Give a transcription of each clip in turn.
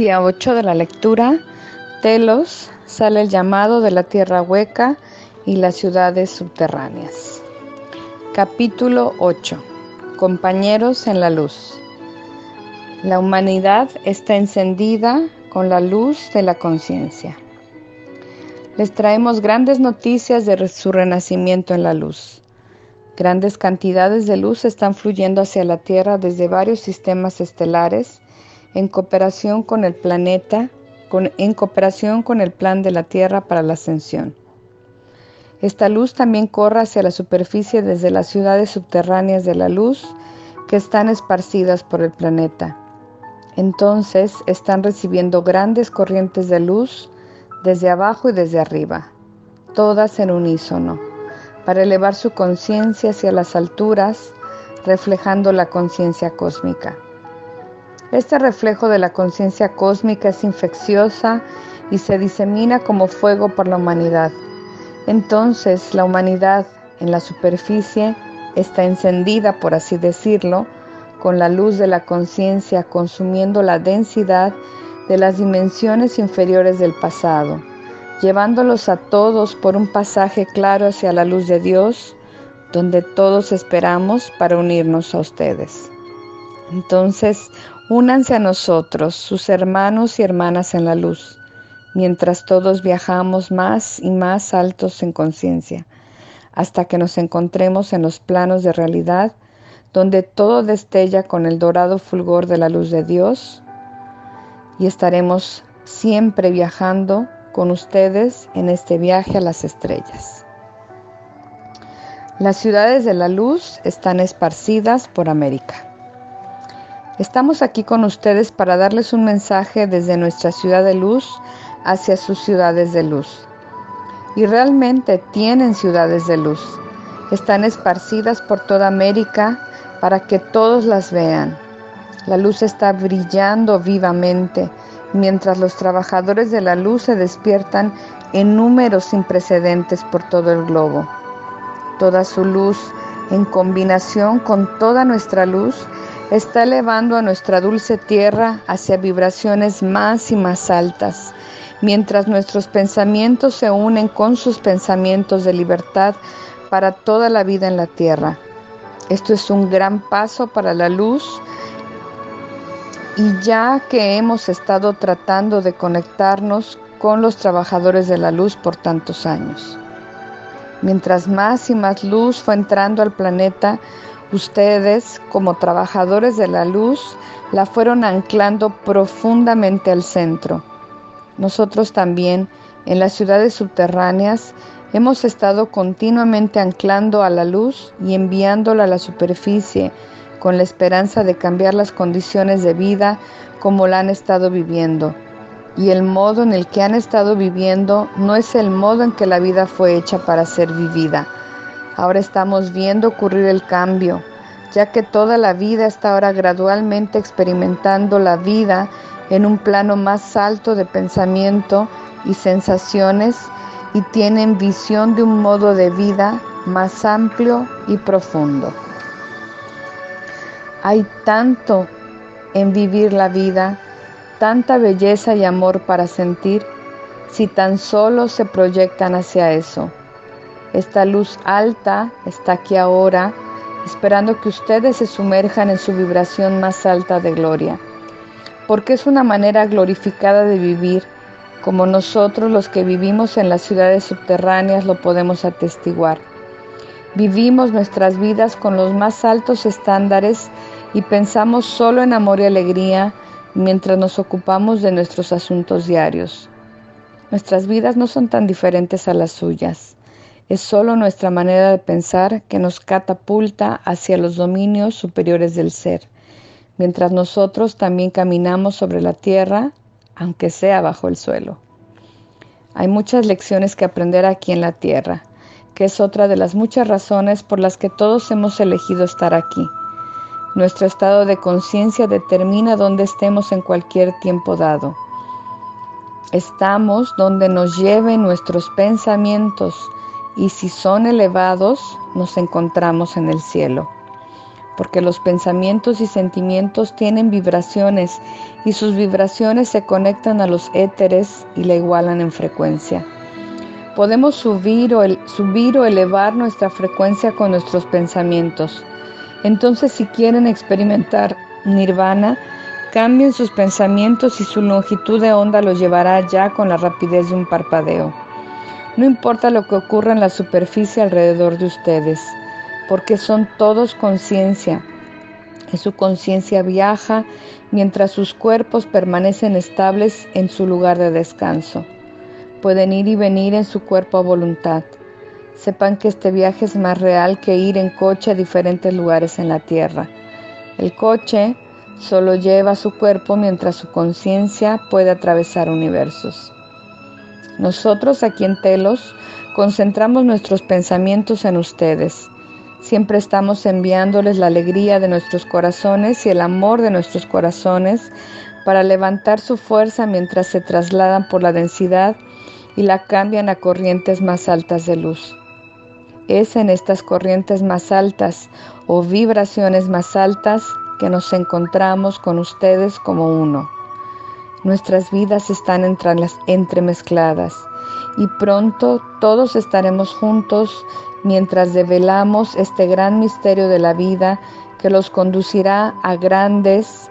Día 8 de la lectura. Telos, sale el llamado de la tierra hueca y las ciudades subterráneas. Capítulo 8. Compañeros en la luz. La humanidad está encendida con la luz de la conciencia. Les traemos grandes noticias de su renacimiento en la luz. Grandes cantidades de luz están fluyendo hacia la Tierra desde varios sistemas estelares en cooperación con el planeta, en cooperación con el plan de la Tierra para la ascensión. Esta luz también corre hacia la superficie desde las ciudades subterráneas de la luz que están esparcidas por el planeta. Entonces están recibiendo grandes corrientes de luz desde abajo y desde arriba, todas en unísono, para elevar su conciencia hacia las alturas, reflejando la conciencia cósmica. Este reflejo de la conciencia cósmica es infecciosa y se disemina como fuego por la humanidad. Entonces la humanidad en la superficie está encendida, por así decirlo, con la luz de la conciencia, consumiendo la densidad de las dimensiones inferiores del pasado, llevándolos a todos por un pasaje claro hacia la luz de Dios, donde todos esperamos para unirnos a ustedes. Entonces, Únanse a nosotros, sus hermanos y hermanas en la luz, mientras todos viajamos más y más altos en conciencia, hasta que nos encontremos en los planos de realidad, donde todo destella con el dorado fulgor de la luz de Dios, y estaremos siempre viajando con ustedes en este viaje a las estrellas. Las ciudades de la luz están esparcidas por América. Estamos aquí con ustedes para darles un mensaje desde nuestra ciudad de luz hacia sus ciudades de luz. Y realmente tienen ciudades de luz. Están esparcidas por toda América para que todos las vean. La luz está brillando vivamente mientras los trabajadores de la luz se despiertan en números sin precedentes por todo el globo. Toda su luz, en combinación con toda nuestra luz, está elevando a nuestra dulce tierra hacia vibraciones más y más altas, mientras nuestros pensamientos se unen con sus pensamientos de libertad para toda la vida en la tierra. Esto es un gran paso para la luz y ya que hemos estado tratando de conectarnos con los trabajadores de la luz por tantos años. Mientras más y más luz fue entrando al planeta, Ustedes, como trabajadores de la luz, la fueron anclando profundamente al centro. Nosotros también, en las ciudades subterráneas, hemos estado continuamente anclando a la luz y enviándola a la superficie con la esperanza de cambiar las condiciones de vida como la han estado viviendo. Y el modo en el que han estado viviendo no es el modo en que la vida fue hecha para ser vivida. Ahora estamos viendo ocurrir el cambio, ya que toda la vida está ahora gradualmente experimentando la vida en un plano más alto de pensamiento y sensaciones y tienen visión de un modo de vida más amplio y profundo. Hay tanto en vivir la vida, tanta belleza y amor para sentir, si tan solo se proyectan hacia eso. Esta luz alta está aquí ahora, esperando que ustedes se sumerjan en su vibración más alta de gloria, porque es una manera glorificada de vivir, como nosotros los que vivimos en las ciudades subterráneas lo podemos atestiguar. Vivimos nuestras vidas con los más altos estándares y pensamos solo en amor y alegría mientras nos ocupamos de nuestros asuntos diarios. Nuestras vidas no son tan diferentes a las suyas. Es solo nuestra manera de pensar que nos catapulta hacia los dominios superiores del ser, mientras nosotros también caminamos sobre la tierra, aunque sea bajo el suelo. Hay muchas lecciones que aprender aquí en la tierra, que es otra de las muchas razones por las que todos hemos elegido estar aquí. Nuestro estado de conciencia determina dónde estemos en cualquier tiempo dado. Estamos donde nos lleven nuestros pensamientos, y si son elevados, nos encontramos en el cielo. porque los pensamientos y sentimientos tienen vibraciones y sus vibraciones se conectan a los éteres y la igualan en frecuencia. Podemos subir o, subir o elevar nuestra frecuencia con nuestros pensamientos. Entonces si quieren experimentar nirvana, cambien sus pensamientos y su longitud de onda los llevará ya con la rapidez de un parpadeo. No importa lo que ocurra en la superficie alrededor de ustedes, porque son todos conciencia. Y su conciencia viaja mientras sus cuerpos permanecen estables en su lugar de descanso. Pueden ir y venir en su cuerpo a voluntad. Sepan que este viaje es más real que ir en coche a diferentes lugares en la Tierra. El coche solo lleva su cuerpo mientras su conciencia puede atravesar universos. Nosotros aquí en Telos concentramos nuestros pensamientos en ustedes. Siempre estamos enviándoles la alegría de nuestros corazones y el amor de nuestros corazones para levantar su fuerza mientras se trasladan por la densidad y la cambian a corrientes más altas de luz. Es en estas corrientes más altas o vibraciones más altas que nos encontramos con ustedes como uno. Nuestras vidas están entremezcladas y pronto todos estaremos juntos mientras develamos este gran misterio de la vida que los conducirá a grandes,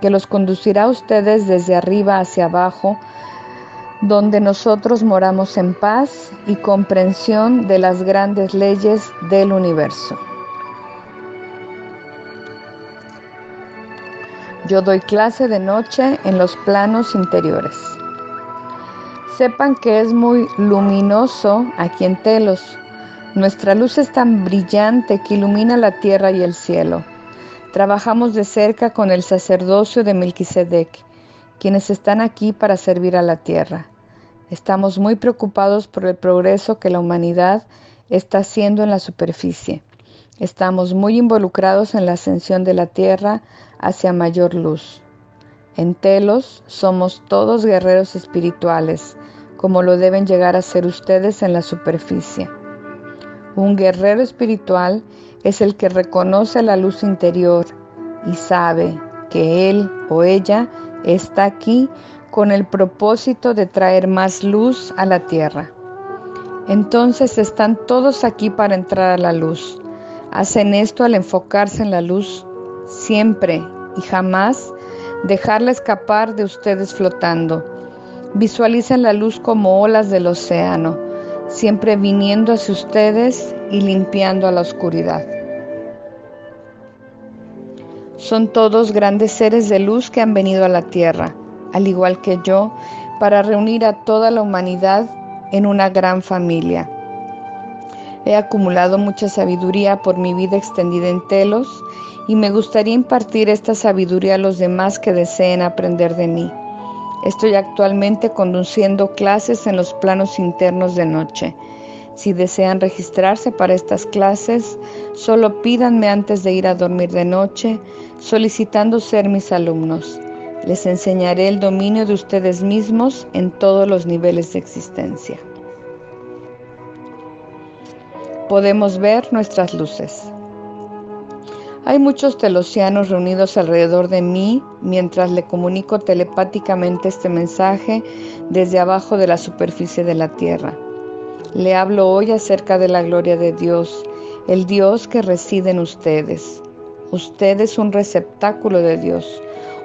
que los conducirá a ustedes desde arriba hacia abajo, donde nosotros moramos en paz y comprensión de las grandes leyes del universo. Yo doy clase de noche en los planos interiores. Sepan que es muy luminoso aquí en Telos. Nuestra luz es tan brillante que ilumina la tierra y el cielo. Trabajamos de cerca con el sacerdocio de Melquisedec, quienes están aquí para servir a la tierra. Estamos muy preocupados por el progreso que la humanidad está haciendo en la superficie. Estamos muy involucrados en la ascensión de la Tierra hacia mayor luz. En Telos somos todos guerreros espirituales, como lo deben llegar a ser ustedes en la superficie. Un guerrero espiritual es el que reconoce la luz interior y sabe que él o ella está aquí con el propósito de traer más luz a la tierra. Entonces están todos aquí para entrar a la luz Hacen esto al enfocarse en la luz siempre y jamás dejarla escapar de ustedes flotando. Visualicen la luz como olas del océano, siempre viniendo hacia ustedes y limpiando a la oscuridad. Son todos grandes seres de luz que han venido a la tierra, al igual que yo, para reunir a toda la humanidad en una gran familia. He acumulado mucha sabiduría por mi vida extendida en Telos y me gustaría impartir esta sabiduría a los demás que deseen aprender de mí. Estoy actualmente conduciendo clases en los planos internos de noche. Si desean registrarse para estas clases, solo pídanme antes de ir a dormir de noche, solicitando ser mis alumnos. Les enseñaré el dominio de ustedes mismos en todos los niveles de existencia podemos ver nuestras luces. Hay muchos telosianos reunidos alrededor de mí mientras le comunico telepáticamente este mensaje desde abajo de la superficie de la tierra. Le hablo hoy acerca de la gloria de Dios, el Dios que reside en ustedes. Usted es un receptáculo de Dios.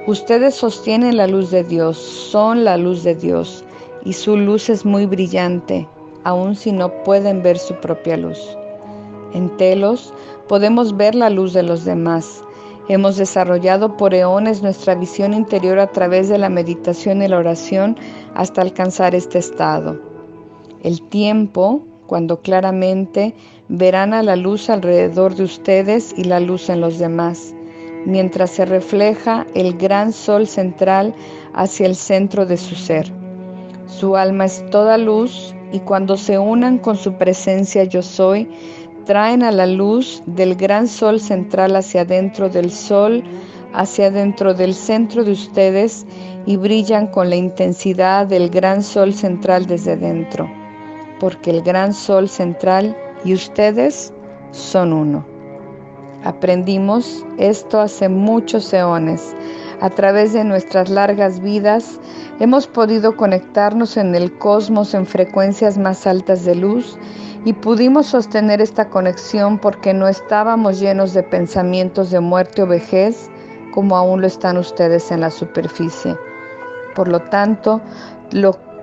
Ustedes sostienen la luz de Dios, son la luz de Dios, y su luz es muy brillante, aun si no pueden ver su propia luz. En Telos podemos ver la luz de los demás. Hemos desarrollado por eones nuestra visión interior a través de la meditación y la oración hasta alcanzar este estado. El tiempo, cuando claramente verán a la luz alrededor de ustedes y la luz en los demás, mientras se refleja el gran sol central hacia el centro de su ser. Su alma es toda luz y cuando se unan con su presencia yo soy, traen a la luz del gran sol central hacia adentro del sol, hacia adentro del centro de ustedes y brillan con la intensidad del gran sol central desde dentro, porque el gran sol central y ustedes son uno. Aprendimos esto hace muchos eones. A través de nuestras largas vidas hemos podido conectarnos en el cosmos en frecuencias más altas de luz y pudimos sostener esta conexión porque no estábamos llenos de pensamientos de muerte o vejez como aún lo están ustedes en la superficie. Por lo tanto,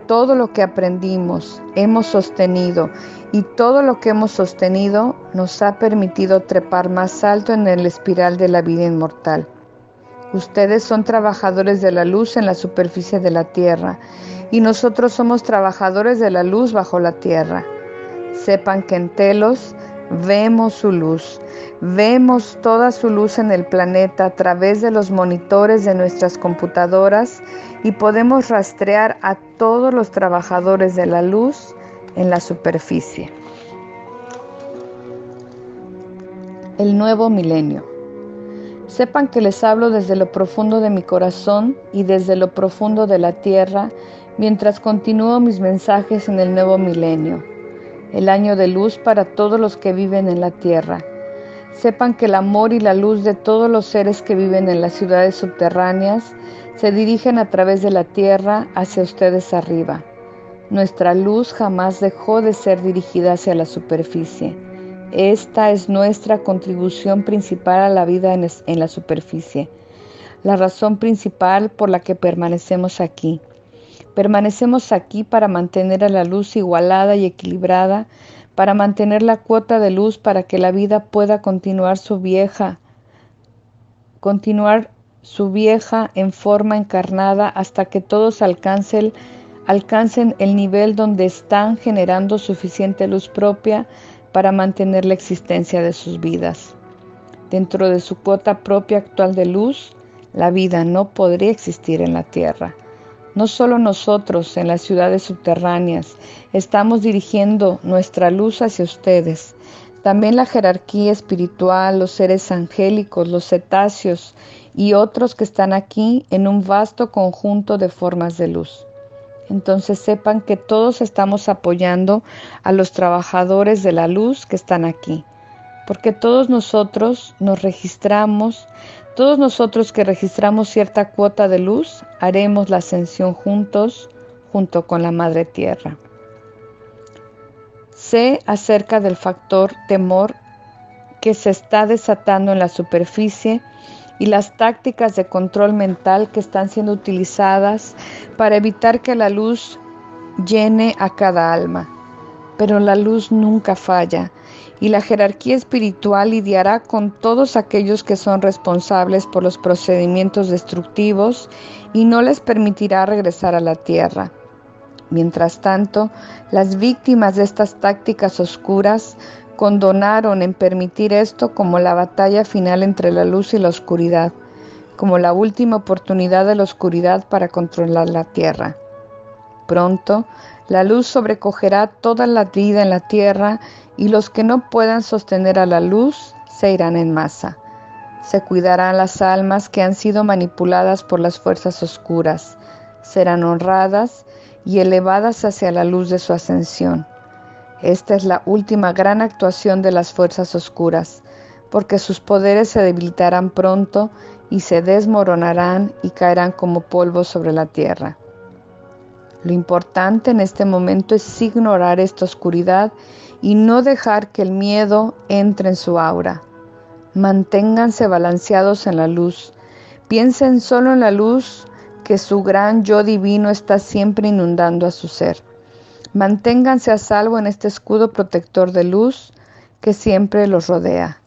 todo lo que aprendimos, hemos sostenido y todo lo que hemos sostenido nos ha permitido trepar más alto en el espiral de la vida inmortal. Ustedes son trabajadores de la luz en la superficie de la tierra y nosotros somos trabajadores de la luz bajo la tierra. Sepan que en Telos vemos su luz, vemos toda su luz en el planeta a través de los monitores de nuestras computadoras y podemos rastrear a todos los trabajadores de la luz en la superficie. El nuevo milenio. Sepan que les hablo desde lo profundo de mi corazón y desde lo profundo de la tierra mientras continúo mis mensajes en el nuevo milenio, el año de luz para todos los que viven en la tierra. Sepan que el amor y la luz de todos los seres que viven en las ciudades subterráneas se dirigen a través de la tierra hacia ustedes arriba. Nuestra luz jamás dejó de ser dirigida hacia la superficie. Esta es nuestra contribución principal a la vida en, la superficie, la razón principal por la que permanecemos aquí. Permanecemos aquí para mantener a la luz igualada y equilibrada, para mantener la cuota de luz para que la vida pueda continuar su vieja, continuar su vieja en forma encarnada hasta que todos alcancen, alcancen el nivel donde están generando suficiente luz propia para mantener la existencia de sus vidas. Dentro de su cuota propia actual de luz, la vida no podría existir en la Tierra. No solo nosotros en las ciudades subterráneas estamos dirigiendo nuestra luz hacia ustedes, también la jerarquía espiritual, los seres angélicos, los cetáceos y otros que están aquí en un vasto conjunto de formas de luz. Entonces sepan que todos estamos apoyando a los trabajadores de la luz que están aquí, porque todos nosotros nos registramos, todos nosotros que registramos cierta cuota de luz, haremos la ascensión juntos, junto con la Madre Tierra. Sé acerca del factor temor que se está desatando en la superficie y las tácticas de control mental que están siendo utilizadas para evitar que la luz llene a cada alma. Pero la luz nunca falla y la jerarquía espiritual lidiará con todos aquellos que son responsables por los procedimientos destructivos y no les permitirá regresar a la tierra. Mientras tanto, las víctimas de estas tácticas oscuras condonaron en permitir esto como la batalla final entre la luz y la oscuridad, como la última oportunidad de la oscuridad para controlar la tierra. Pronto, la luz sobrecogerá toda la vida en la tierra y los que no puedan sostener a la luz se irán en masa. Se cuidarán las almas que han sido manipuladas por las fuerzas oscuras, serán honradas y elevadas hacia la luz de su ascensión. Esta es la última gran actuación de las fuerzas oscuras, porque sus poderes se debilitarán pronto y se desmoronarán y caerán como polvo sobre la tierra. Lo importante en este momento es ignorar esta oscuridad y no dejar que el miedo entre en su aura. Manténganse balanceados en la luz. Piensen solo en la luz que su gran yo divino está siempre inundando a su ser. Manténganse a salvo en este escudo protector de luz que siempre los rodea.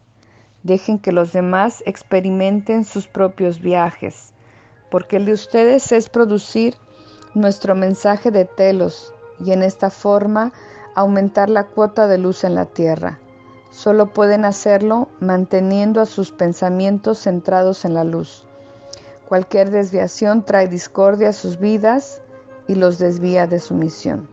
Dejen que los demás experimenten sus propios viajes, porque el de ustedes es producir nuestro mensaje de telos y en esta forma aumentar la cuota de luz en la tierra. Solo pueden hacerlo manteniendo a sus pensamientos centrados en la luz. Cualquier desviación trae discordia a sus vidas y los desvía de su misión.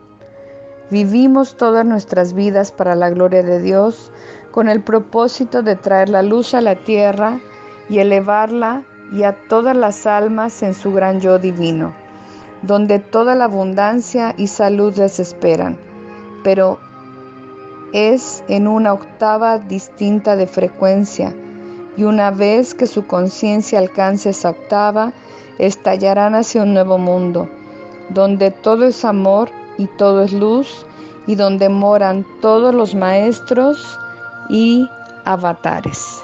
Vivimos todas nuestras vidas para la gloria de Dios con el propósito de traer la luz a la tierra y elevarla y a todas las almas en su gran yo divino, donde toda la abundancia y salud les esperan, pero es en una octava distinta de frecuencia, y una vez que su conciencia alcance esa octava, estallarán hacia un nuevo mundo, donde todo es amor y todo es luz, y donde moran todos los maestros y avatares.